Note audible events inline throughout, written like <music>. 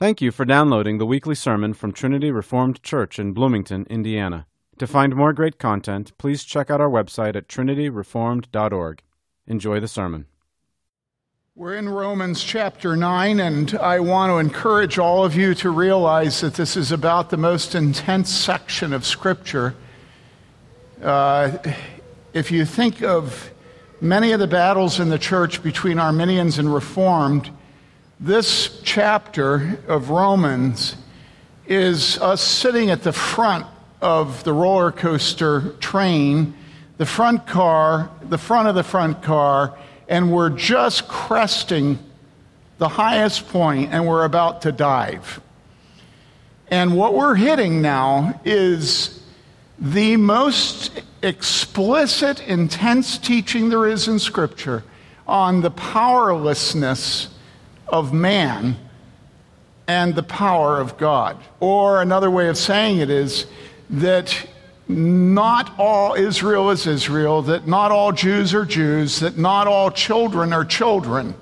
Thank you for downloading the weekly sermon from Trinity Reformed Church in Bloomington, Indiana. To find more great content, please check out our website at trinityreformed.org. Enjoy the sermon. We're in Romans chapter 9, and I want to encourage all of you to realize that this is about the most intense section of Scripture. Uh, if you think of many of the battles in the church between Arminians and Reformed, this chapter of Romans is us sitting at the front of the roller coaster train, the front car, the front of the front car, and we're just cresting the highest point and we're about to dive. And what we're hitting now is the most explicit, intense teaching there is in Scripture on the powerlessness of man and the power of God. Or another way of saying it is that not all Israel is Israel, that not all Jews are Jews, that not all children are children,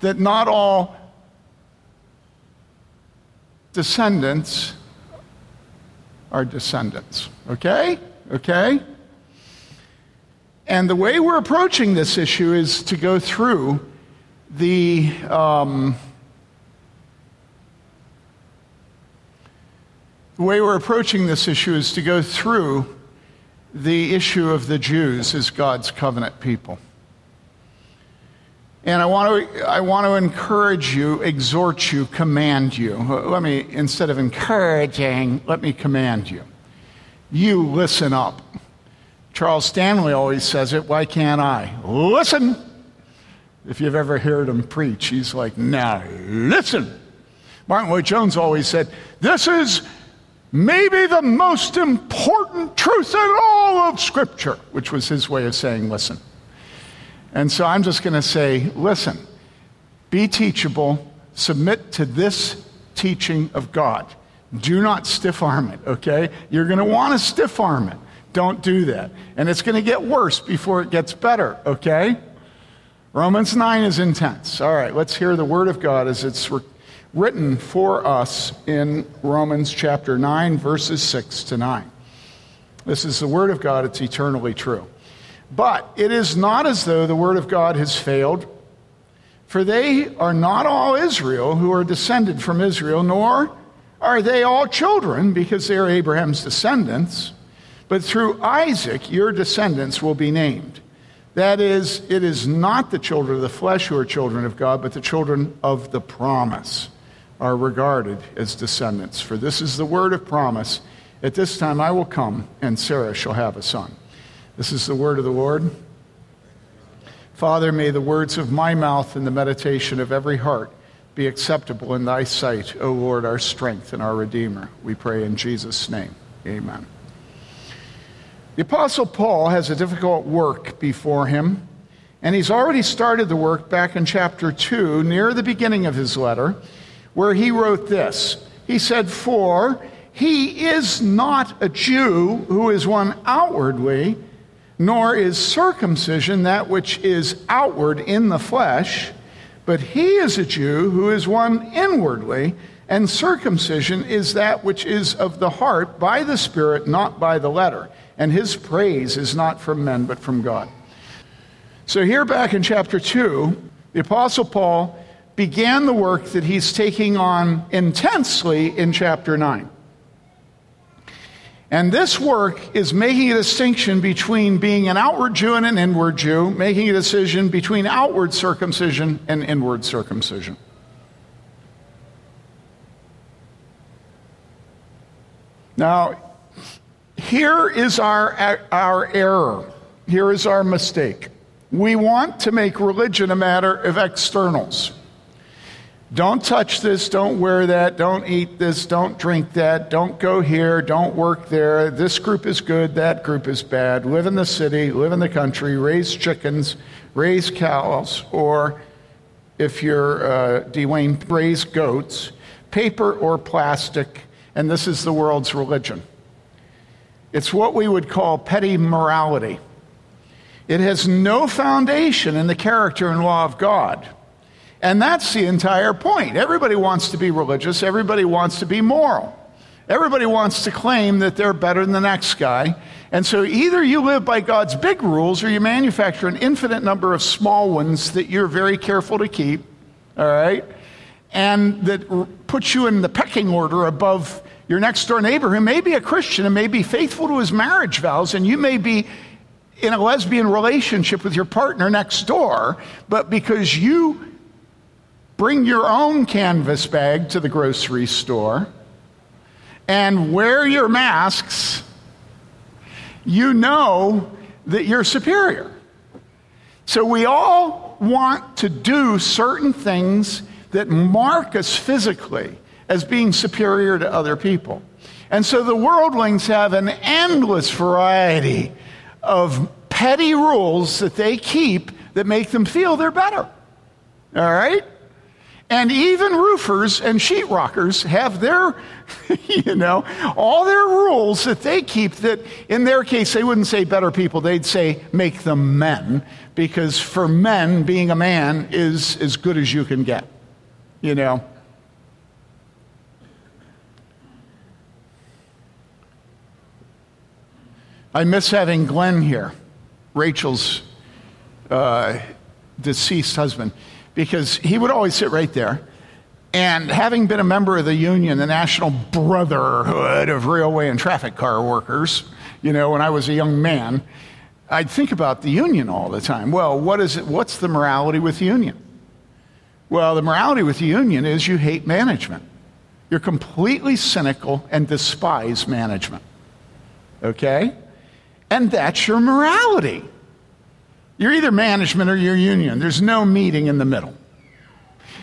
that not all descendants are descendants. Okay? Okay? And the way we're approaching this issue is to go through the um, way we're approaching this issue is to go through the issue of the Jews as God's covenant people. And I want to, I want to encourage you, exhort you, command you. Let me, instead of encouraging, let me command you. You listen up. Charles Stanley always says it. Why can't I? Listen. If you've ever heard him preach, he's like, now listen. Martyn Lloyd-Jones always said, This is maybe the most important truth in all of Scripture, which was his way of saying, listen. And so I'm just going to say, listen, be teachable, submit to this teaching of God. Do not stiff arm it, okay? You're going to want to stiff arm it. Don't do that. And it's going to get worse before it gets better, okay? Romans 9 is intense. All right, let's hear the word of God as it's written for us in Romans chapter 9, verses 6 to 9. This is the word of God, it's eternally true. But it is not as though the word of God has failed, for they are not all Israel who are descended from Israel, nor are they all children, because they are Abraham's descendants. But through Isaac, your descendants will be named. That is, it is not the children of the flesh who are children of God, but the children of the promise are regarded as descendants. For this is the word of promise. At this time I will come, and Sarah shall have a son. This is the word of the Lord. Father, may the words of my mouth and the meditation of every heart be acceptable in thy sight, O Lord, our strength and our Redeemer. We pray in Jesus' name. Amen. The Apostle Paul has a difficult work before him, and he's already started the work back in chapter 2, near the beginning of his letter, where he wrote this. He said, For he is not a Jew who is one outwardly, nor is circumcision that which is outward in the flesh, but he is a Jew who is one inwardly, and circumcision is that which is of the heart by the Spirit, not by the letter and his praise is not from men, but from God. So, here back in chapter 2, the Apostle Paul began the work that he's taking on intensely in chapter 9. And this work is making a distinction between being an outward Jew and an inward Jew, making a decision between outward circumcision and inward circumcision. Now, here is our, our error. Here is our mistake. We want to make religion a matter of externals. Don't touch this, don't wear that, don't eat this, don't drink that, don't go here, don't work there. This group is good, that group is bad. Live in the city, live in the country, raise chickens, raise cows, or if you're uh, Dwayne, raise goats, paper or plastic, and this is the world's religion. It's what we would call petty morality. It has no foundation in the character and law of God. And that's the entire point. Everybody wants to be religious, everybody wants to be moral. Everybody wants to claim that they're better than the next guy. And so either you live by God's big rules or you manufacture an infinite number of small ones that you're very careful to keep, all right? And that puts you in the pecking order above your next door neighbor who may be a Christian and may be faithful to his marriage vows, and you may be in a lesbian relationship with your partner next door, but because you bring your own canvas bag to the grocery store and wear your masks, you know that you're superior. So we all want to do certain things that mark us physically as being superior to other people. And so the worldlings have an endless variety of petty rules that they keep that make them feel they're better. All right? And even roofers and sheetrockers have their, <laughs> you know, all their rules that they keep that in their case they wouldn't say better people, they'd say make them men. Because for men, being a man is as good as you can get. You know? I miss having Glenn here, Rachel's uh, deceased husband, because he would always sit right there. And having been a member of the union, the National Brotherhood of Railway and Traffic Car Workers, you know, when I was a young man, I'd think about the union all the time. Well, what is it? What's the morality with the union? Well, the morality with the union is you hate management. You're completely cynical and despise management. Okay? And that's your morality. You're either management or you're union. There's no meeting in the middle.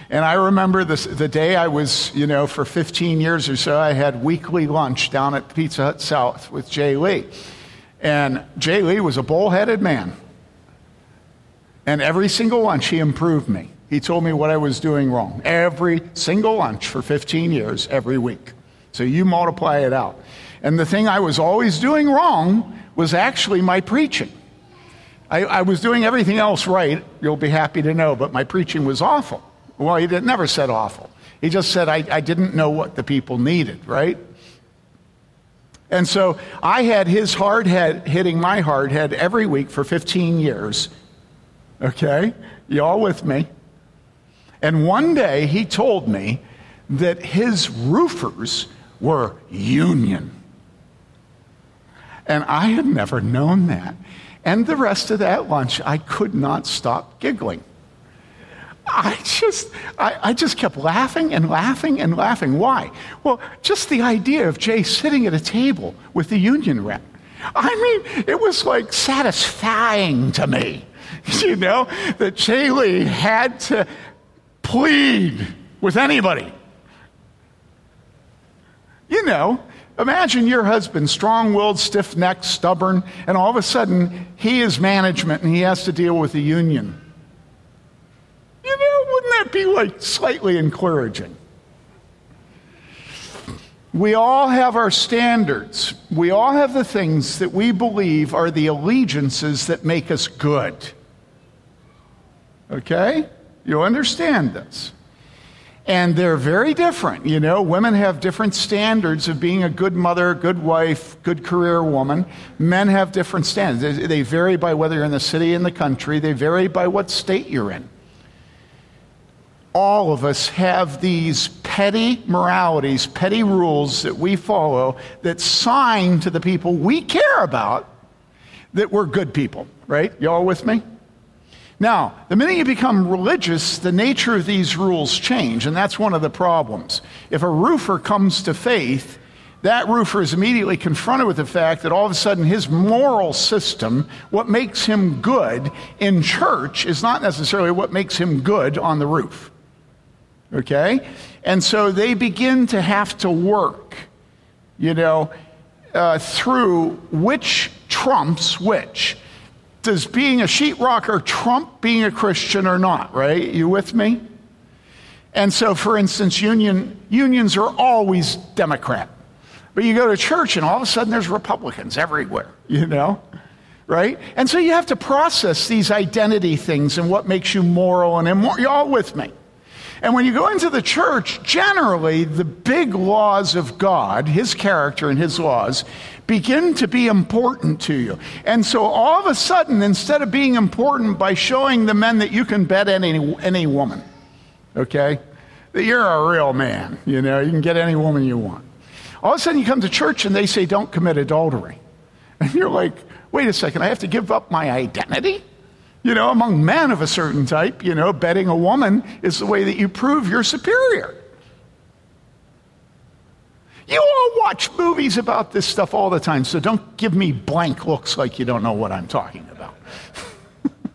And I remember this, the day I was, you know, for 15 years or so, I had weekly lunch down at Pizza Hut South with Jay Lee. And Jay Lee was a bullheaded man. And every single lunch, he improved me. He told me what I was doing wrong. Every single lunch for 15 years, every week. So you multiply it out. And the thing I was always doing wrong was actually my preaching. I, I, was doing everything else right, you'll be happy to know, but my preaching was awful. Well, he never said awful. He just said I, I didn't know what the people needed, right? And so I had his hard head hitting my hard head every week for 15 years. Okay? You all with me? And one day he told me that his roofers were union. And I had never known that. And the rest of that lunch, I could not stop giggling. I just, I, I, just kept laughing and laughing and laughing. Why? Well, just the idea of Jay sitting at a table with the union rep. I mean, it was like satisfying to me, <laughs> you know, that Jay Lee had to plead with anybody. You know, Imagine your husband, strong willed, stiff necked, stubborn, and all of a sudden he is management and he has to deal with the union. You know, wouldn't that be like slightly encouraging? We all have our standards. We all have the things that we believe are the allegiances that make us good. Okay? You understand this. And they're very different. You know, women have different standards of being a good mother, good wife, good career woman. Men have different standards. They, vary by whether you're in the city in the country, they vary by what state you're in. All of us have these petty moralities, petty rules that we follow that sign to the people we care about that we're good people, right? Y'all with me? Now, the minute you become religious, the nature of these rules change, and that's one of the problems. If a roofer comes to faith, that roofer is immediately confronted with the fact that all of a sudden his moral system, what makes him good in church, is not necessarily what makes him good on the roof. Okay? And so they begin to have to work, you know, uh, through which trumps which does being a sheetrocker trump being a Christian or not, right? You with me? And so, for instance, union, unions are always Democrat. But you go to church and all of a sudden there's Republicans everywhere, you know? Right? And so you have to process these identity things and what makes you moral and immoral. You all with me? And when you go into the church, generally the big laws of God, his character and his laws, begin to be important to you. And so all of a sudden, instead of being important by showing the men that you can bet any, any woman, okay, that you're a real man, you know, you can get any woman you want. All of a sudden you come to church and they say, don't commit adultery. <laughs> And you're like, wait a second, I have to give up my identity? You know, among men of a certain type, you know, betting a woman is the way that you prove you're superior. You all watch movies about this stuff all the time, so don't give me blank looks like you don't know what I'm talking about.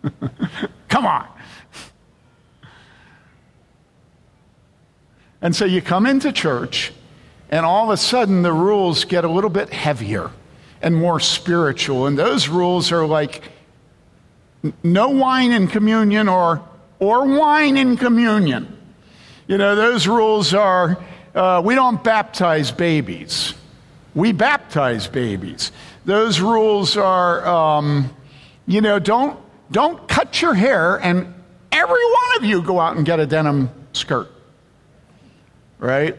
<laughs> Come on. And so you come into church, and all of a sudden the rules get a little bit heavier and more spiritual. And those rules are like no wine in communion or, or wine in communion. You know, those rules are uh, we don't baptize babies, we baptize babies. Those rules are, um, you know, don't, don't cut your hair and every one of you go out and get a denim skirt. Right?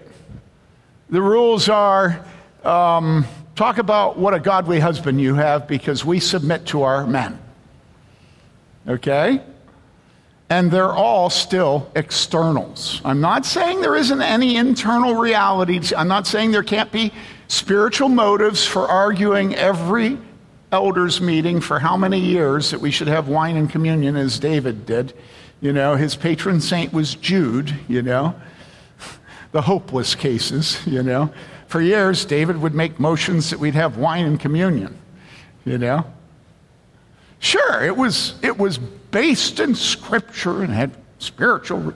The rules are um, talk about what a godly husband you have because we submit to our men. Okay? and they're all still externals. I'm not saying there isn't any internal reality. I'm not saying there can't be spiritual motives for arguing every elders meeting for how many years that we should have wine and communion as David did. You know, his patron saint was Jude, you know, <laughs> the hopeless cases, you know. For years, David would make motions that we'd have wine and communion, you know. Sure, it was, it was based in Scripture and had spiritual.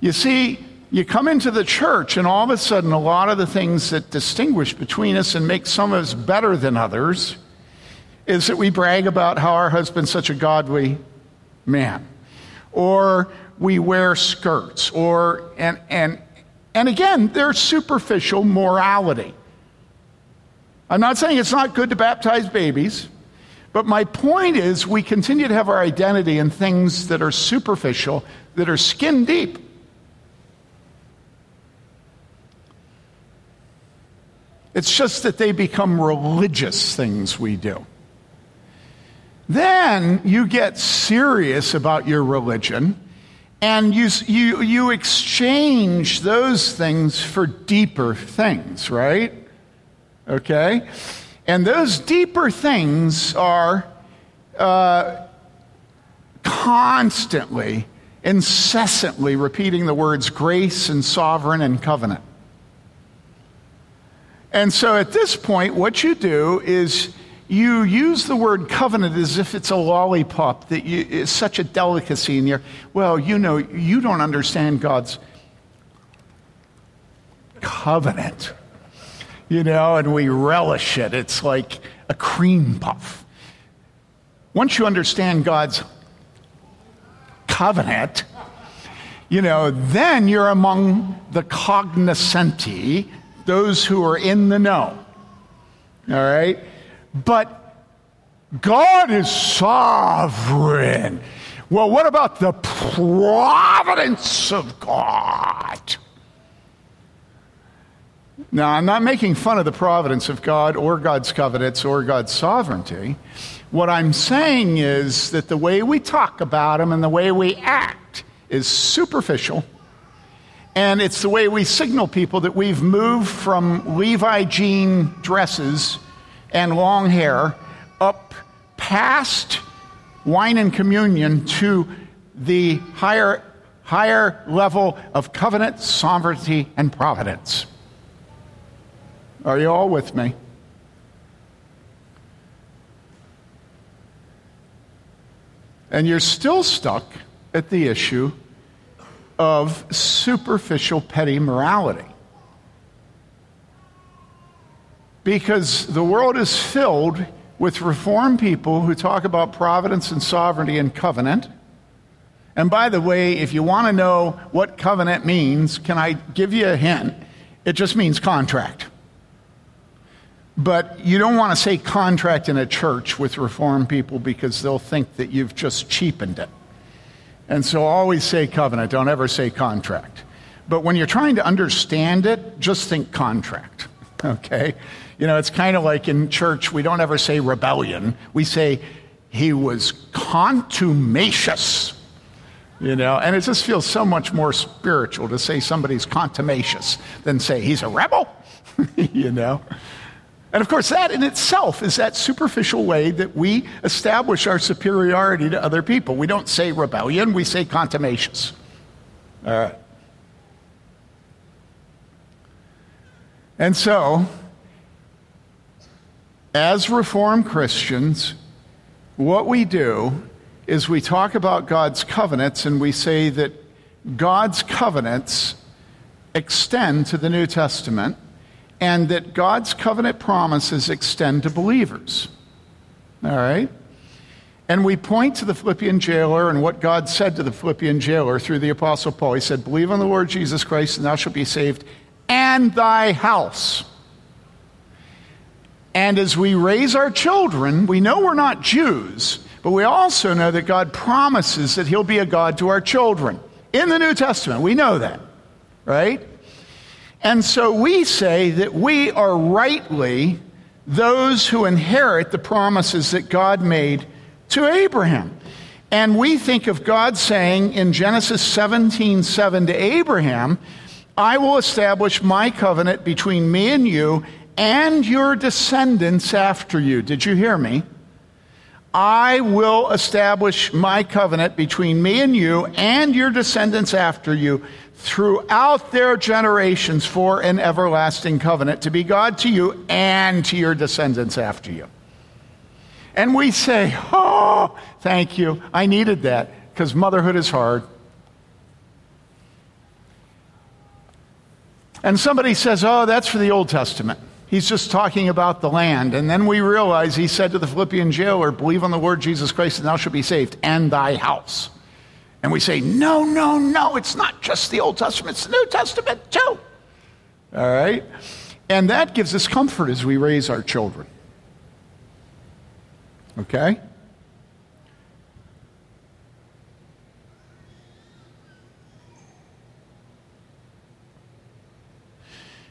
You see, you come into the church, and all of a sudden, a lot of the things that distinguish between us and make some of us better than others is that we brag about how our husband's such a godly man, or we wear skirts, or and and and again, there's superficial morality. I'm not saying it's not good to baptize babies. But my point is, we continue to have our identity in things that are superficial, that are skin deep. It's just that they become religious things we do. Then you get serious about your religion and you, you, you exchange those things for deeper things, right? Okay? And those deeper things are uh, constantly, incessantly repeating the words grace and sovereign and covenant. And so at this point, what you do is you use the word covenant as if it's a lollipop that you, is such a delicacy in your, well, you know, you don't understand God's covenant you know, and we relish it. It's like a cream puff. Once you understand God's covenant, you know, then you're among the cognoscenti, those who are in the know. All right? But God is sovereign. Well, what about the providence of God? Now, I'm not making fun of the providence of God or God's covenants or God's sovereignty. What I'm saying is that the way we talk about Him and the way we act is superficial. And it's the way we signal people that we've moved from Levi jean dresses and long hair up past wine and communion to the higher, higher level of covenant, sovereignty, and providence. Are you all with me? And you're still stuck at the issue of superficial petty morality. Because the world is filled with reformed people who talk about providence and sovereignty and covenant. And by the way, if you want to know what covenant means, can I give you a hint? It just means contract. But you don't want to say contract in a church with Reformed people because they'll think that you've just cheapened it. And so always say covenant, don't ever say contract. But when you're trying to understand it, just think contract, <laughs> okay? You know, it's kind of like in church, we don't ever say rebellion. We say he was contumacious, you know, and it just feels so much more spiritual to say somebody's contumacious than say he's a rebel, <laughs> you know? And of course, that in itself is that superficial way that we establish our superiority to other people. We don't say rebellion, we say contumacious. All right. And so, as Reformed Christians, what we do is we talk about God's covenants and we say that God's covenants extend to the New Testament and that God's covenant promises extend to believers. All right? And we point to the Philippian jailer and what God said to the Philippian jailer through the Apostle Paul. He said, Believe on the Lord Jesus Christ, and thou shalt be saved, and thy house. And as we raise our children, we know we're not Jews, but we also know that God promises that He'll be a God to our children. In the New Testament, we know that, right? And so we say that we are rightly those who inherit the promises that God made to Abraham. And we think of God saying in Genesis 17 7 to Abraham, I will establish my covenant between me and you and your descendants after you. Did you hear me? I will establish my covenant between me and you and your descendants after you throughout their generations for an everlasting covenant to be God to you and to your descendants after you. And we say, Oh, thank you. I needed that because motherhood is hard. And somebody says, Oh, that's for the Old Testament. He's just talking about the land. And then we realize he said to the Philippian jailer, Believe on the Lord Jesus Christ, and thou shalt be saved, and thy house. And we say, no, no, no, it's not just the Old Testament, it's the New Testament too. All right? And that gives us comfort as we raise our children. Okay?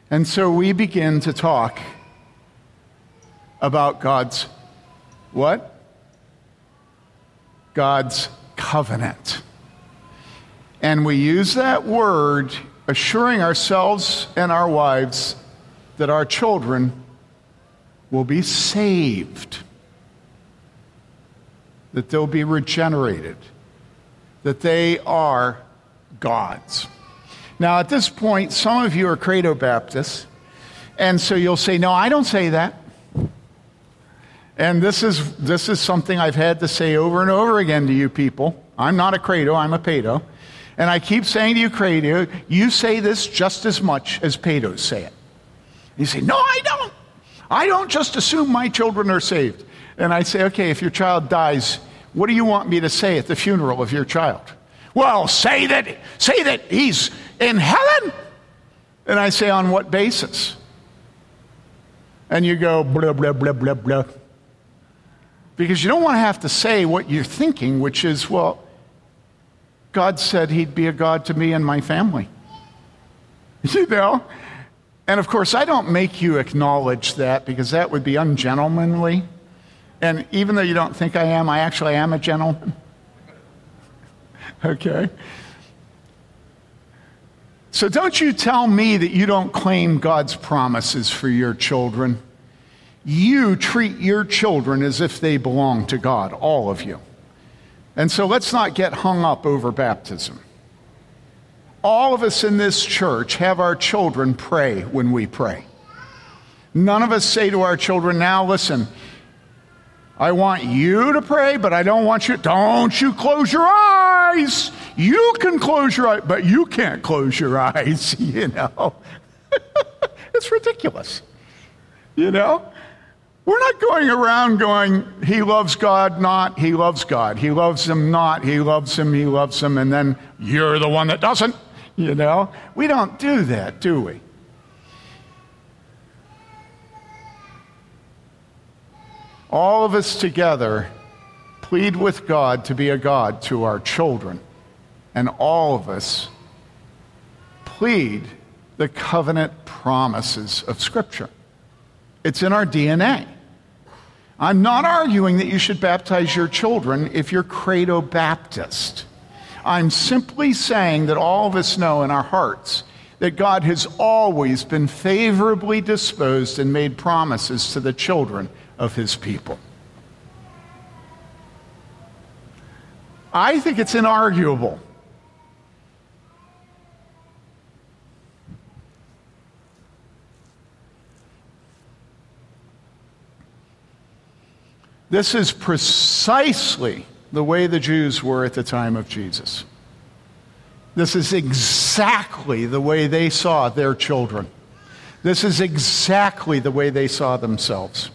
And so we begin to talk about God's what? God's covenant. And we use that word assuring ourselves and our wives that our children will be saved, that they'll be regenerated, that they are God's. Now, at this point, some of you are Credo Baptists, and so you'll say, No, I don't say that. And this is, this is something I've had to say over and over again to you people. I'm not a Credo, I'm a Pedo. And I keep saying to you, Credo, you say this just as much as Pedos say it. You say, No, I don't. I don't just assume my children are saved. And I say, Okay, if your child dies, what do you want me to say at the funeral of your child? Well, say that, say that he's in heaven. And I say, On what basis? And you go, blah, blah, blah, blah, blah. Because you don't want to have to say what you're thinking, which is, well, God said he'd be a God to me and my family. <laughs> You know? And of course, I don't make you acknowledge that because that would be ungentlemanly. And even though you don't think I am, I actually am a gentleman. <laughs> okay? So don't you tell me that you don't claim God's promises for your children. You treat your children as if they belong to God, all of you. And so let's not get hung up over baptism. All of us in this church have our children pray when we pray. None of us say to our children, now listen, I want you to pray, but I don't want you, don't you close your eyes. You can close your eyes, but you can't close your eyes, <laughs> you know. <laughs> it's ridiculous, you know. We're not going around going, He loves God, not He loves God. He loves Him, not He loves Him, He loves Him, and then you're the one that doesn't. You know? We don't do that, do we? All of us together plead with God to be a God to our children and all of us plead the covenant promises of Scripture. It's in our DNA. I'm not arguing that you should baptize your children if you're credo Baptist. I'm simply saying that all of us know in our hearts that God has always been favorably disposed and made promises to the children of his people. I think it's inarguable. This is precisely the way the Jews were at the time of Jesus. This is exactly the way they saw their children. This is exactly the way they saw themselves.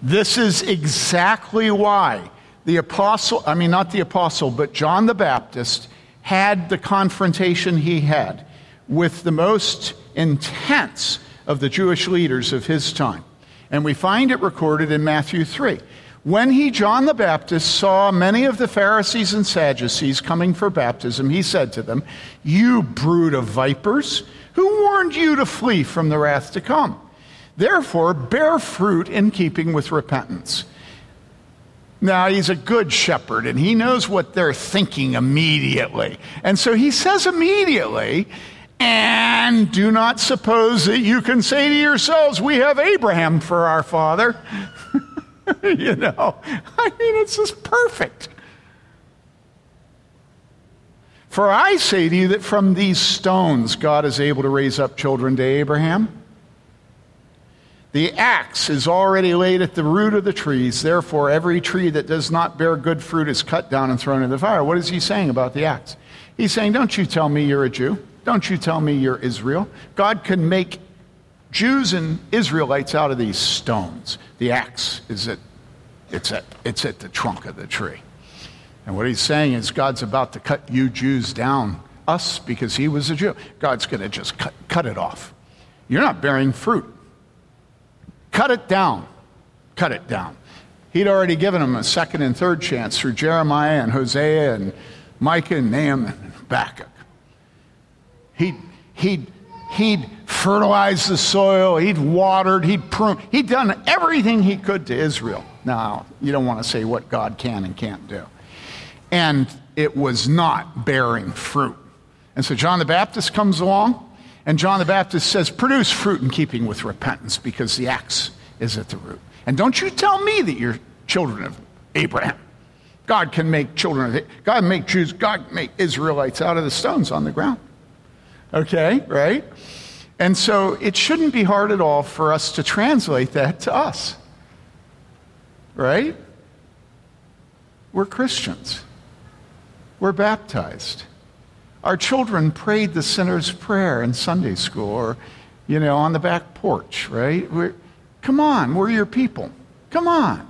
This is exactly why the apostle, I mean, not the apostle, but John the Baptist had the confrontation he had with the most intense of the Jewish leaders of his time. And we find it recorded in Matthew 3. When he, John the Baptist, saw many of the Pharisees and Sadducees coming for baptism, he said to them, You brood of vipers, who warned you to flee from the wrath to come? Therefore, bear fruit in keeping with repentance. Now, he's a good shepherd and he knows what they're thinking immediately. And so he says immediately, and do not suppose that you can say to yourselves, We have Abraham for our father. <laughs> you know, I mean, it's just perfect. For I say to you that from these stones God is able to raise up children to Abraham. The axe is already laid at the root of the trees. Therefore, every tree that does not bear good fruit is cut down and thrown in the fire. What is he saying about the axe? He's saying, Don't you tell me you're a Jew. Don't you tell me you're Israel. God can make Jews and Israelites out of these stones. The axe is at, it's at, it's at the trunk of the tree. And what he's saying is God's about to cut you Jews down, us, because he was a Jew. God's going to just cut, cut it off. You're not bearing fruit. Cut it down. Cut it down. He'd already given them a second and third chance through Jeremiah and Hosea and Micah and Nahum and Habakkuk. He'd, he'd, he'd fertilized the soil, he'd watered, he'd pruned, he'd done everything he could to Israel. Now, you don't want to say what God can and can't do. And it was not bearing fruit. And so John the Baptist comes along, and John the Baptist says, Produce fruit in keeping with repentance, because the axe is at the root. And don't you tell me that you're children of Abraham. God can make children of God make Jews, God make Israelites out of the stones on the ground. Okay, right? And so it shouldn't be hard at all for us to translate that to us. Right? We're Christians. We're baptized. Our children prayed the sinner's prayer in Sunday school or, you know, on the back porch, right? We're, come on, we're your people. Come on.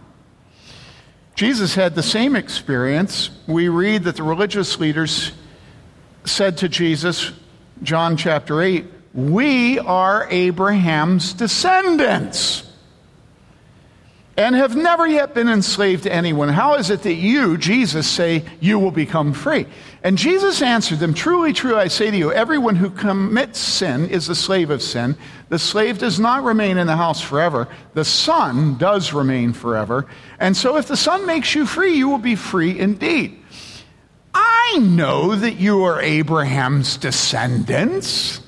Jesus had the same experience. We read that the religious leaders said to Jesus, John chapter 8, we are Abraham's descendants and have never yet been enslaved to anyone. How is it that you, Jesus, say you will become free? And Jesus answered them, Truly, true, I say to you, everyone who commits sin is a slave of sin. The slave does not remain in the house forever, the son does remain forever. And so, if the son makes you free, you will be free indeed. I know that you are Abraham's descendants.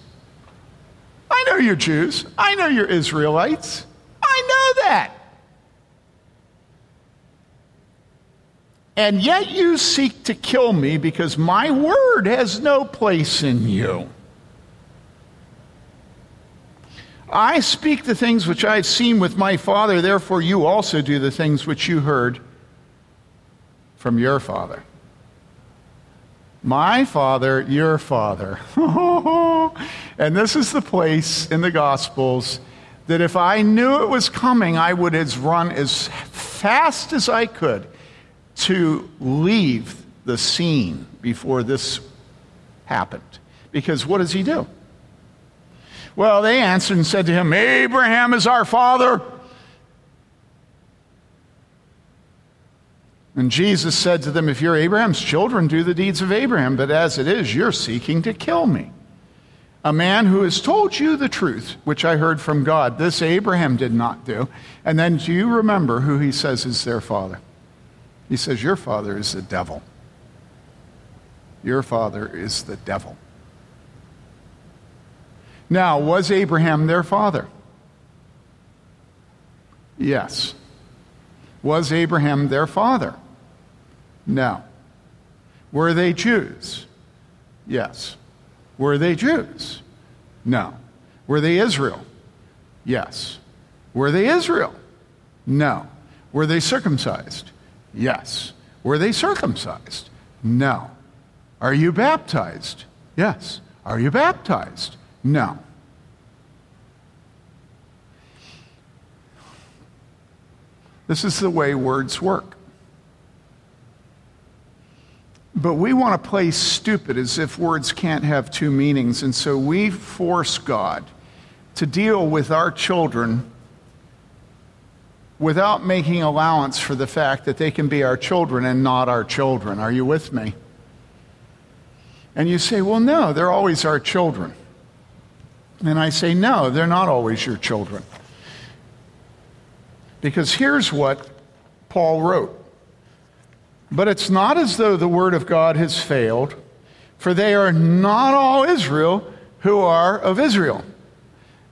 I know you're Jews. I know you're Israelites. I know that. And yet you seek to kill me because my word has no place in you. I speak the things which I have seen with my Father, therefore you also do the things which you heard from your Father. My Father, your Father. <laughs> and this is the place in the Gospels that if I knew it was coming, I would have run as fast as I could to leave the scene before this happened. Because what does he do? Well, they answered and said to him, Abraham is our father. And Jesus said to them, If you're Abraham's children, do the deeds of Abraham. But as it is, you're seeking to kill me. A man who has told you the truth, which I heard from God. This Abraham did not do. And then do you remember who he says is their father? He says, Your father is the devil. Your father is the devil. Now, was Abraham their father? Yes. Was Abraham their father? No. Were they Jews? Yes. Were they Jews? No. Were they Israel? Yes. Were they Israel? No. Were they circumcised? Yes. Were they circumcised? No. Are you baptized? Yes. Are you baptized? No. This is the way words work. But we want to play stupid as if words can't have two meanings, and so we force God to deal with our children without making allowance for the fact that they can be our children and not our children. Are you with me? And you say, well, no, they're always our children. And I say, no, they're not always your children. Because here's what Paul wrote But it's not as though the word of God has failed, for they are not all Israel who are of Israel.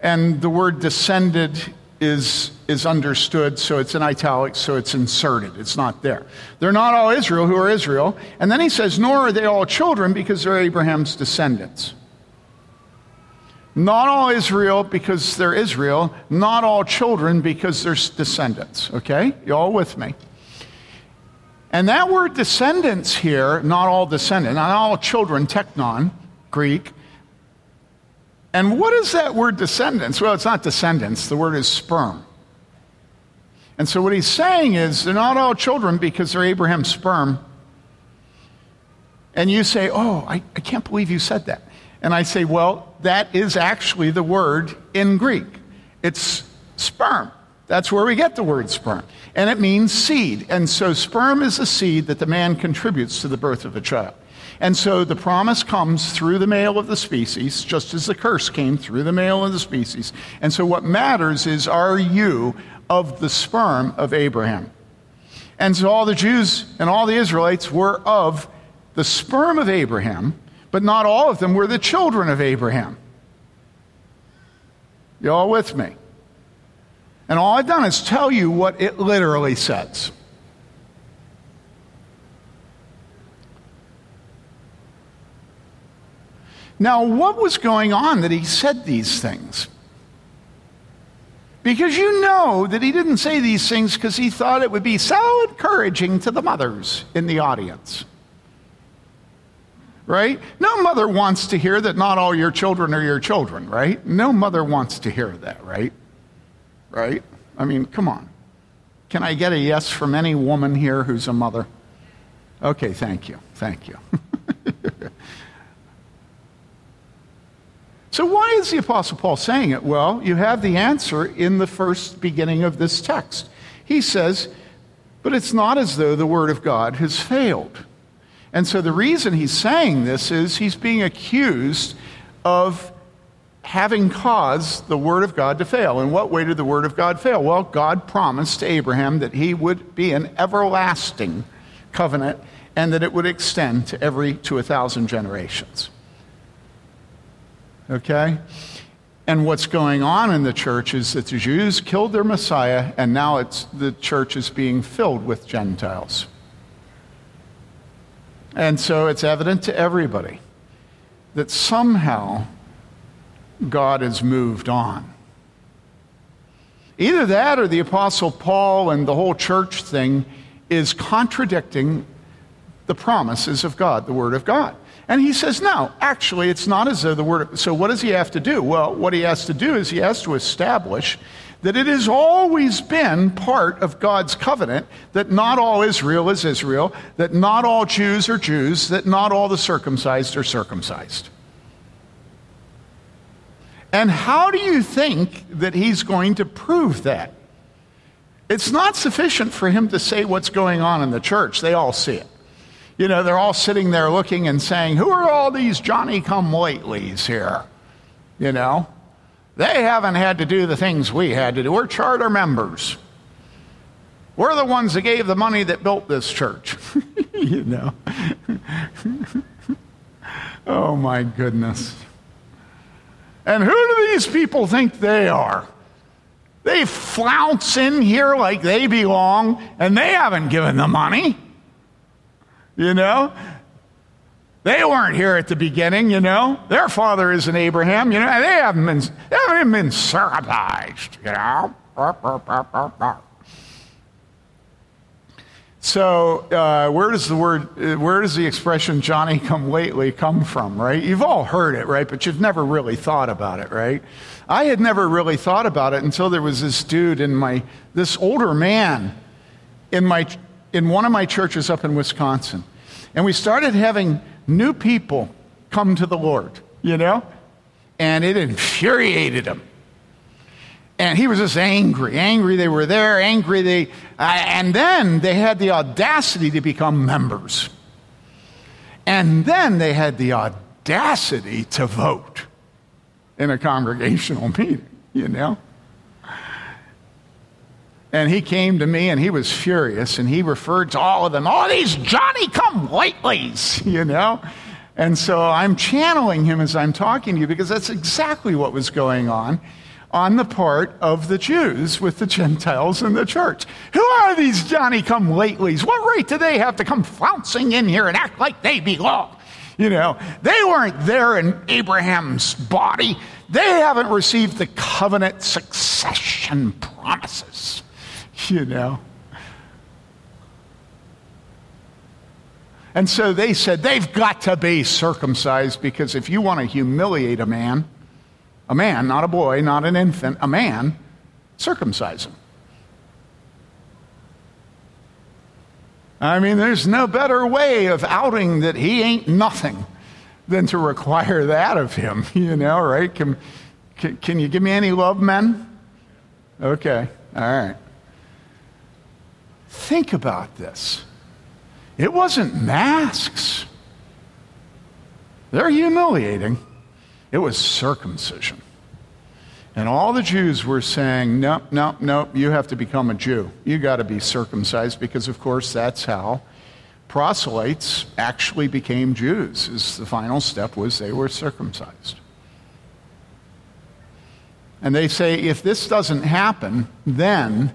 And the word descended is, is understood, so it's in italics, so it's inserted. It's not there. They're not all Israel who are Israel. And then he says, nor are they all children because they're Abraham's descendants. Not all Israel because they're Israel, not all children because they're descendants. Okay? You all with me? And that word descendants here, not all descendants, not all children, teknon, Greek. And what is that word descendants? Well, it's not descendants, the word is sperm. And so what he's saying is they're not all children because they're Abraham's sperm. And you say, Oh, I, I can't believe you said that. And I say, well, that is actually the word in Greek. It's sperm. That's where we get the word sperm. And it means seed. And so sperm is a seed that the man contributes to the birth of a child. And so the promise comes through the male of the species, just as the curse came through the male of the species. And so what matters is are you of the sperm of Abraham? And so all the Jews and all the Israelites were of the sperm of Abraham but not all of them were the children of Abraham. You all with me? And all I've done is tell you what it literally says. Now, what was going on that he said these things? Because you know that he didn't say these things because he thought it would be so encouraging to the mothers in the audience right? No mother wants to hear that not all your children are your children, right? No mother wants to hear that, right? Right? I mean, come on. Can I get a yes from any woman here who's a mother? Okay, thank you. Thank you. <laughs> so, why is the Apostle Paul saying it? Well, you have the answer in the first beginning of this text. He says, But it's not as though the Word of God has failed. And so the reason he's saying this is he's being accused of having caused the Word of God to fail. In what way did the Word of God fail? Well, God promised to Abraham that he would be an everlasting covenant and that it would extend to every to a thousand generations. Okay? And what's going on in the church is that the Jews killed their Messiah, and now it's, the church is being filled with Gentiles. And so it's evident to everybody that somehow God has moved on. Either that or the Apostle Paul and the whole church thing is contradicting the promises of God, the Word of God. And he says, no, actually, it's not as though the Word. So, what does he have to do? Well, what he has to do is he has to establish that it has always been part of God's covenant that not all Israel is Israel, that not all Jews are Jews, that not all the circumcised are circumcised. And how do you think that he's going to prove that? It's not sufficient for him to say what's going on in the church. They all see it. You know, they're all sitting there looking and saying, Who are all these Johnny come latelys here? You know, they haven't had to do the things we had to do. We're charter members. We're the ones that gave the money that built this church. <laughs> you know. <laughs> oh my goodness. And who do these people think they are? They flounce in here like they belong, and they haven't given the money. You know? They weren't here at the beginning, you know. Their father isn't Abraham, you know. They haven't been, they haven't been circumcised, you know. So, uh, where does the word, uh, where does the expression Johnny come lately come from, right? You've all heard it, right? But you've never really thought about it, right? I had never really thought about it until there was this dude in my, this older man in my, in one of my churches up in Wisconsin. And we started having new people come to the Lord, you know? And it infuriated him. And he was just angry, angry they were there, angry they, uh, and then they had the audacity to become members. And then they had the audacity to vote in a congregational <laughs> meeting, you know? And he came to me and he was furious and he referred to all of them, all these Johnny come latelys, <laughs> you know? And so I'm channeling him as I'm talking to you because that's exactly what was going on on the part of the Jews with the Gentiles in the church. Who are these Johnny come latelys? What right do they have to come flouncing in here and act like they belong? You know, they weren't there in Abraham's body. They haven't received the covenant succession promises. You know. And so they said they've got to be circumcised because if you want to humiliate a man, a man, not a boy, not an infant, a man, circumcise him. I mean, there's no better way of outing that he ain't nothing than to require that of him, <laughs> you know, right? Can, can, can you give me any love, men? Okay, all right. Think about this. It wasn't masks. They're humiliating. It was circumcision. And all the Jews were saying, nope, nope, nope, you have to become a Jew. You got to be circumcised because, of course, that's how proselytes actually became Jews. Is the final step was they were circumcised. And they say if this doesn't happen, then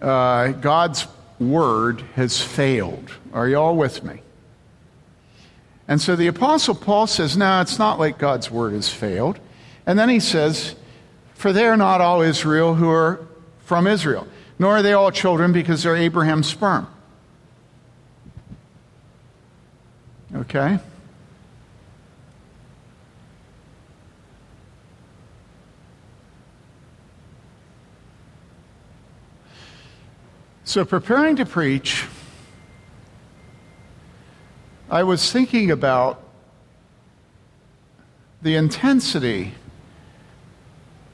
uh, God's word has failed. Are you all with me? And so the Apostle Paul says, no, it's not like God's word has failed. And then he says, For they are not all Israel who are from Israel, nor are they all children because they're Abraham's sperm. Okay? So, preparing to preach, I was thinking about the intensity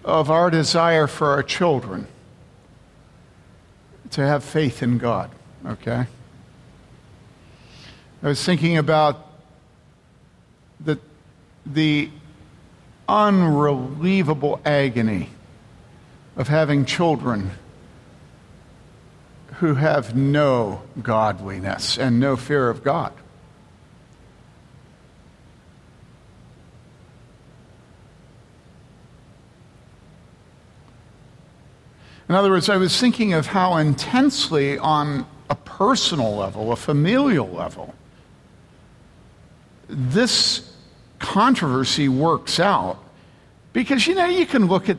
of our desire for our children to have faith in God, okay? I was thinking about the, the unrelievable agony of having children who have no godliness and no fear of God. In other words, I was thinking of how intensely, on a personal level, a familial level, this controversy works out. Because, you know, you can look at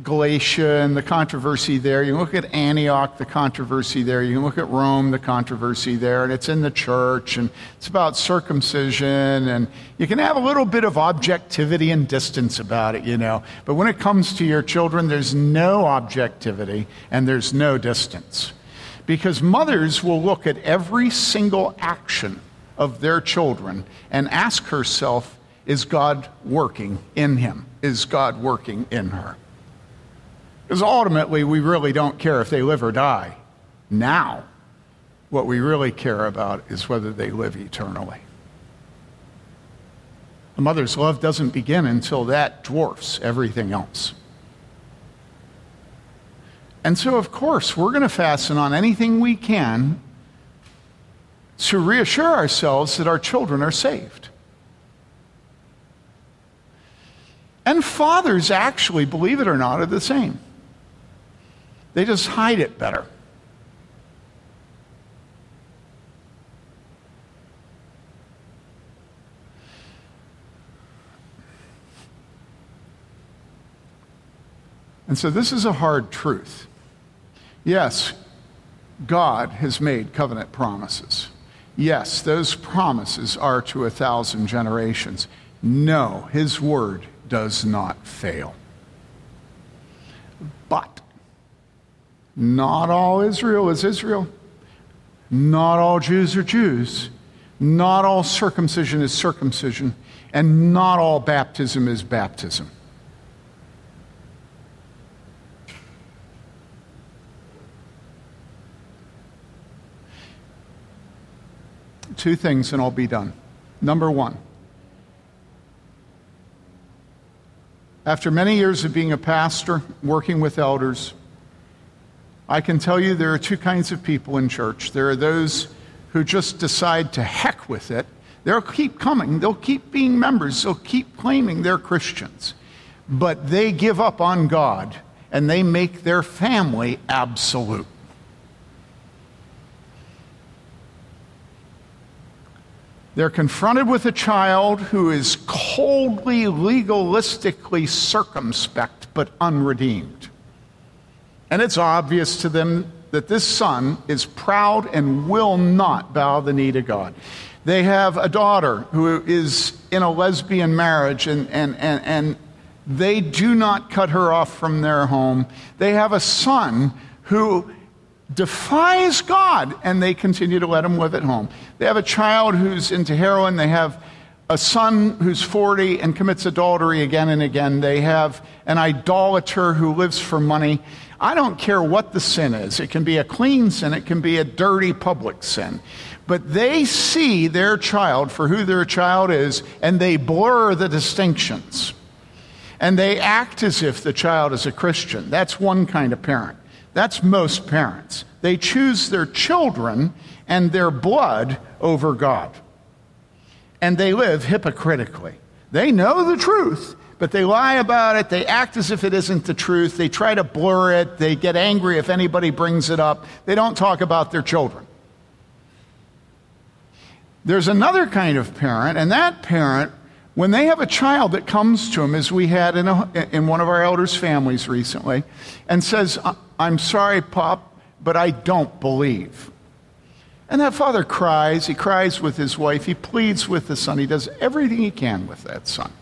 Galatia and the controversy there. You look at Antioch, the controversy there. You can look at Rome, the controversy there. And it's in the church and it's about circumcision. And you can have a little bit of objectivity and distance about it, you know. But when it comes to your children, there's no objectivity and there's no distance. Because mothers will look at every single action of their children and ask herself, is God working in him? Is God working in her? Because ultimately, we really don't care if they live or die now. What we really care about is whether they live eternally. A mother's love doesn't begin until that dwarfs everything else. And so, of course, we're going to fasten on anything we can to reassure ourselves that our children are saved. And fathers, actually, believe it or not, are the same. They just hide it better. And so, this is a hard truth. Yes, God has made covenant promises. Yes, those promises are to a thousand generations. No, his word does not fail. But not all Israel is Israel. Not all Jews are Jews. Not all circumcision is circumcision. And not all baptism is baptism. two things and I'll be done. Number one, after many years of being a pastor, working with elders, I can tell you there are two kinds of people in church. There are those who just decide to heck with it. They'll keep coming, they'll keep being members, they'll keep claiming they're Christians. But they give up on God and they make their family absolute. They're confronted with a child who is coldly, legalistically circumspect, but unredeemed. And it's obvious to them that this son is proud and will not bow the knee to God. They have a daughter who is in a lesbian marriage, and, and, and, and they do not cut her off from their home. They have a son who defies God, and they continue to let him live at home. They have a child who's into heroin. They have a son who's 40 and commits adultery again and again. They have an idolater who lives for money. I don't care what the sin is. It can be a clean sin, it can be a dirty public sin. But they see their child for who their child is, and they blur the distinctions. And they act as if the child is a Christian. That's one kind of parent. That's most parents. They choose their children and their blood over God. And they live hypocritically. They know the truth, but they lie about it. They act as if it isn't the truth. They try to blur it. They get angry if anybody brings it up. They don't talk about their children. There's another kind of parent, and that parent, when they have a child that comes to them, as we had in, a, in one of our elders' families recently, and says, I'm sorry, Pop, but I don't believe. And that father cries. He cries with his wife. He pleads with the son. He does everything he can with that son.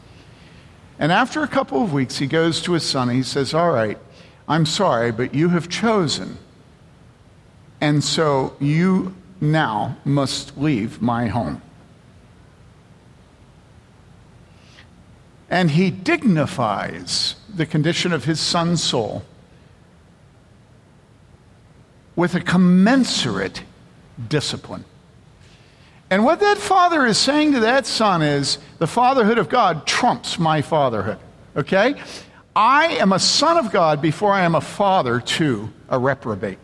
And after a couple of weeks, he goes to his son and he says, All right, I'm sorry, but you have chosen. And so you now must leave my home. And he dignifies the condition of his son's soul with a commensurate discipline. And what that father is saying to that son is the fatherhood of God trumps my fatherhood. Okay? I am a son of God before I am a father to a reprobate.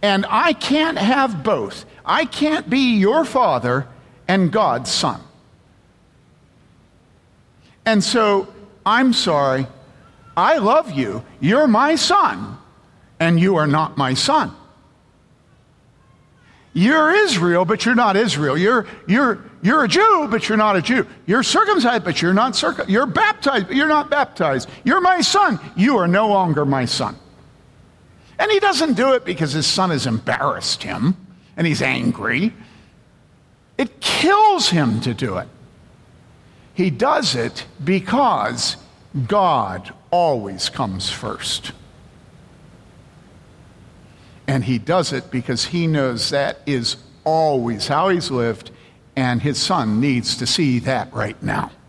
And I can't have both. I can't be your father and God's son. And so I'm sorry. I love you. You're my son and you are not my son. You're Israel, but you're not Israel. You're, you're, you're a Jew, but you're not a Jew. You're circumcised, but you're not circumcised. You're baptized, but you're not baptized. You're my son. You are no longer my son. And he doesn't do it because his son has embarrassed him and he's angry. It kills him to do it. He does it because God always comes first. And he does it because he knows that is always how he's lived, and his son needs to see that right now. <laughs>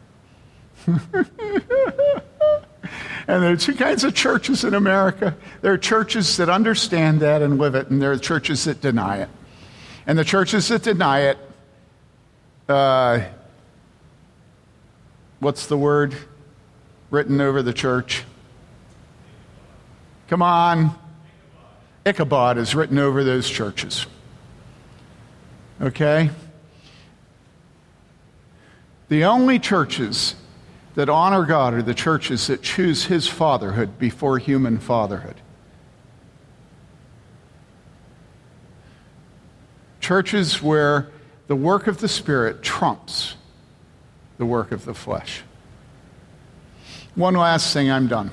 And there are two kinds of churches in America. There are churches that understand that and live it, and there are churches that deny it. And the churches that deny it, uh, what's the word written over the church? Come on. Ichabod is written over those churches. Okay? The only churches that honor God are the churches that choose His fatherhood before human fatherhood. Churches where the work of the Spirit trumps the work of the flesh. One last thing, I'm done.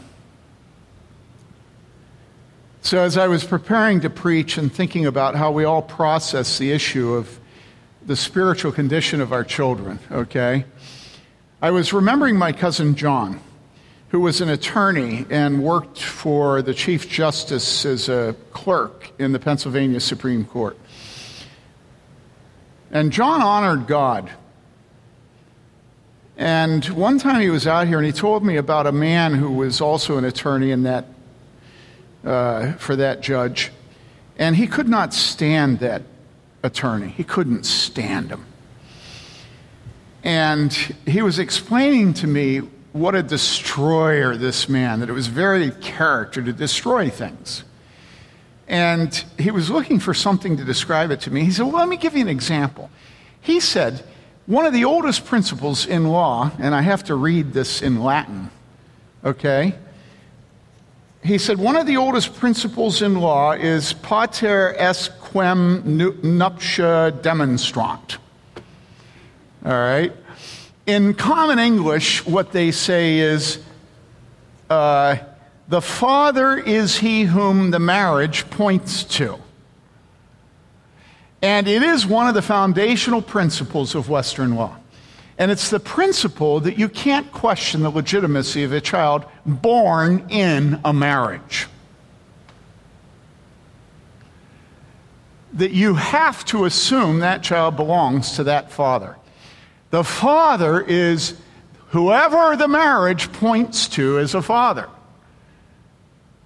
So, as I was preparing to preach and thinking about how we all process the issue of the spiritual condition of our children, okay? I was remembering my cousin John, who was an attorney and worked for the Chief Justice as a clerk in the Pennsylvania Supreme Court. And John honored God. And one time he was out here and he told me about a man who was also an attorney in that, uh, for that judge. And he could not stand that attorney, he couldn't stand him. And he was explaining to me what a destroyer this man, that it was very character to destroy things. And he was looking for something to describe it to me. He said, Well, let me give you an example. He said, One of the oldest principles in law, and I have to read this in Latin, okay? He said, One of the oldest principles in law is pater est quem nuptiae demonstrant. All right? In common English, what they say is uh, the father is he whom the marriage points to. And it is one of the foundational principles of Western law. And it's the principle that you can't question the legitimacy of a child born in a marriage. That you have to assume that child belongs to that father. The father is whoever the marriage points to as a father.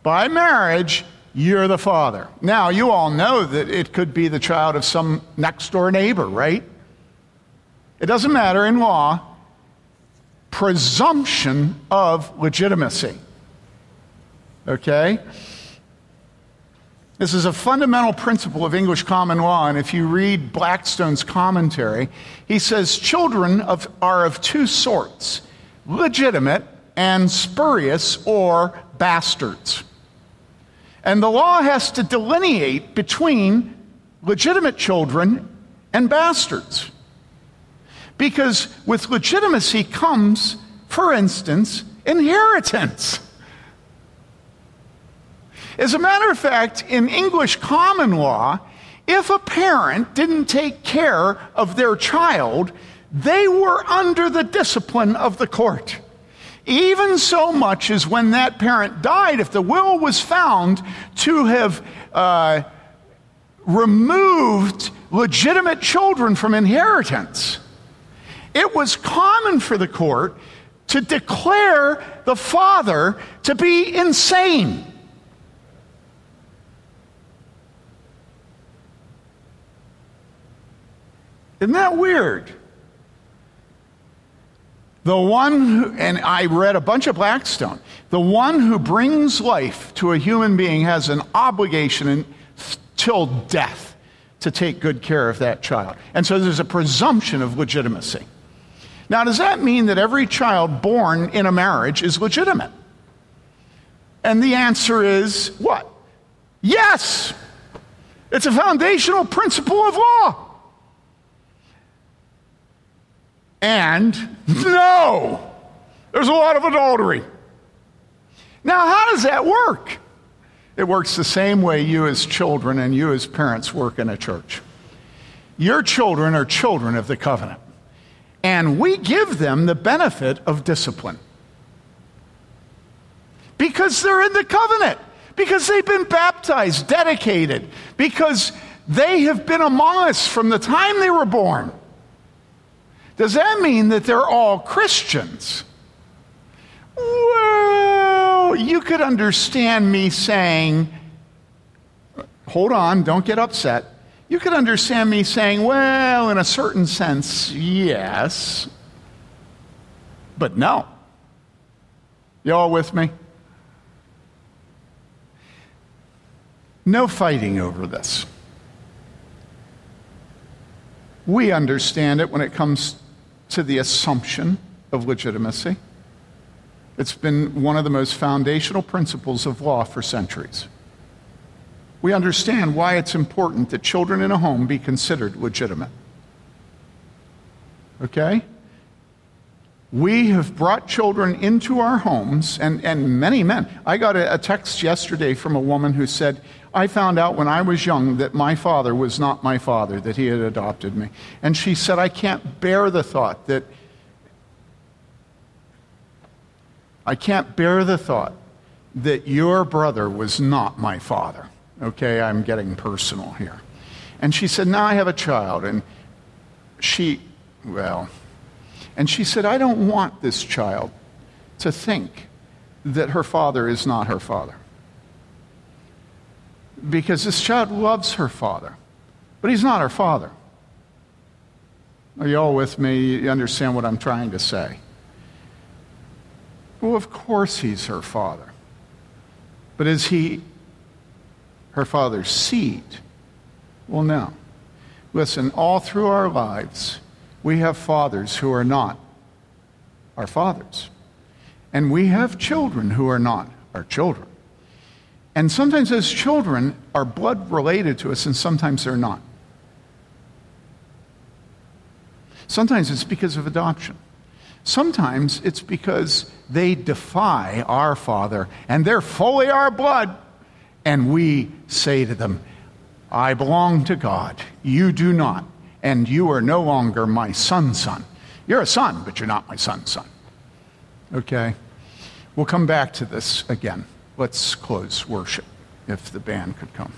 By marriage, you're the father. Now, you all know that it could be the child of some next door neighbor, right? It doesn't matter in law. Presumption of legitimacy. Okay? This is a fundamental principle of English common law, and if you read Blackstone's commentary, he says children of, are of two sorts legitimate and spurious or bastards. And the law has to delineate between legitimate children and bastards. Because with legitimacy comes, for instance, inheritance. As a matter of fact, in English common law, if a parent didn't take care of their child, they were under the discipline of the court. Even so much as when that parent died, if the will was found to have uh, removed legitimate children from inheritance, it was common for the court to declare the father to be insane. Isn't that weird? The one who, and I read a bunch of Blackstone, the one who brings life to a human being has an obligation until death to take good care of that child. And so there's a presumption of legitimacy. Now, does that mean that every child born in a marriage is legitimate? And the answer is what? Yes! It's a foundational principle of law. And <laughs> no, there's a lot of adultery. Now, how does that work? It works the same way you as children and you as parents work in a church. Your children are children of the covenant, and we give them the benefit of discipline because they're in the covenant, because they've been baptized, dedicated, because they have been among us from the time they were born. Does that mean that they're all Christians? Well, you could understand me saying, hold on, don't get upset. You could understand me saying, well, in a certain sense, yes, but no. You all with me? No fighting over this. We understand it when it comes to the assumption of legitimacy. It's been one of the most foundational principles of law for centuries. We understand why it's important that children in a home be considered legitimate. Okay? We have brought children into our homes, and, and many men. I got a, a, text yesterday from a woman who said, I found out when I was young that my father was not my father, that he had adopted me. And she said, I can't bear the thought that. I can't bear the thought that your brother was not my father. Okay, I'm getting personal here. And she said, Now I have a child. And she, well, and she said, I don't want this child to think that her father is not her father. Because this child loves her father, but he's not her father. Are you all with me? You understand what I'm trying to say? Well, of course he's her father. But is he her father's seed? Well, no. Listen, all through our lives, we have fathers who are not our fathers. And we have children who are not our children. And sometimes those children are blood related to us, and sometimes they're not. Sometimes it's because of adoption. Sometimes it's because they defy our Father, and they're fully our blood. And we say to them, I belong to God, you do not and you are no longer my son's son. You're a son, but you're not my son's son. Okay? We'll come back to this again. Let's close worship if the band could come.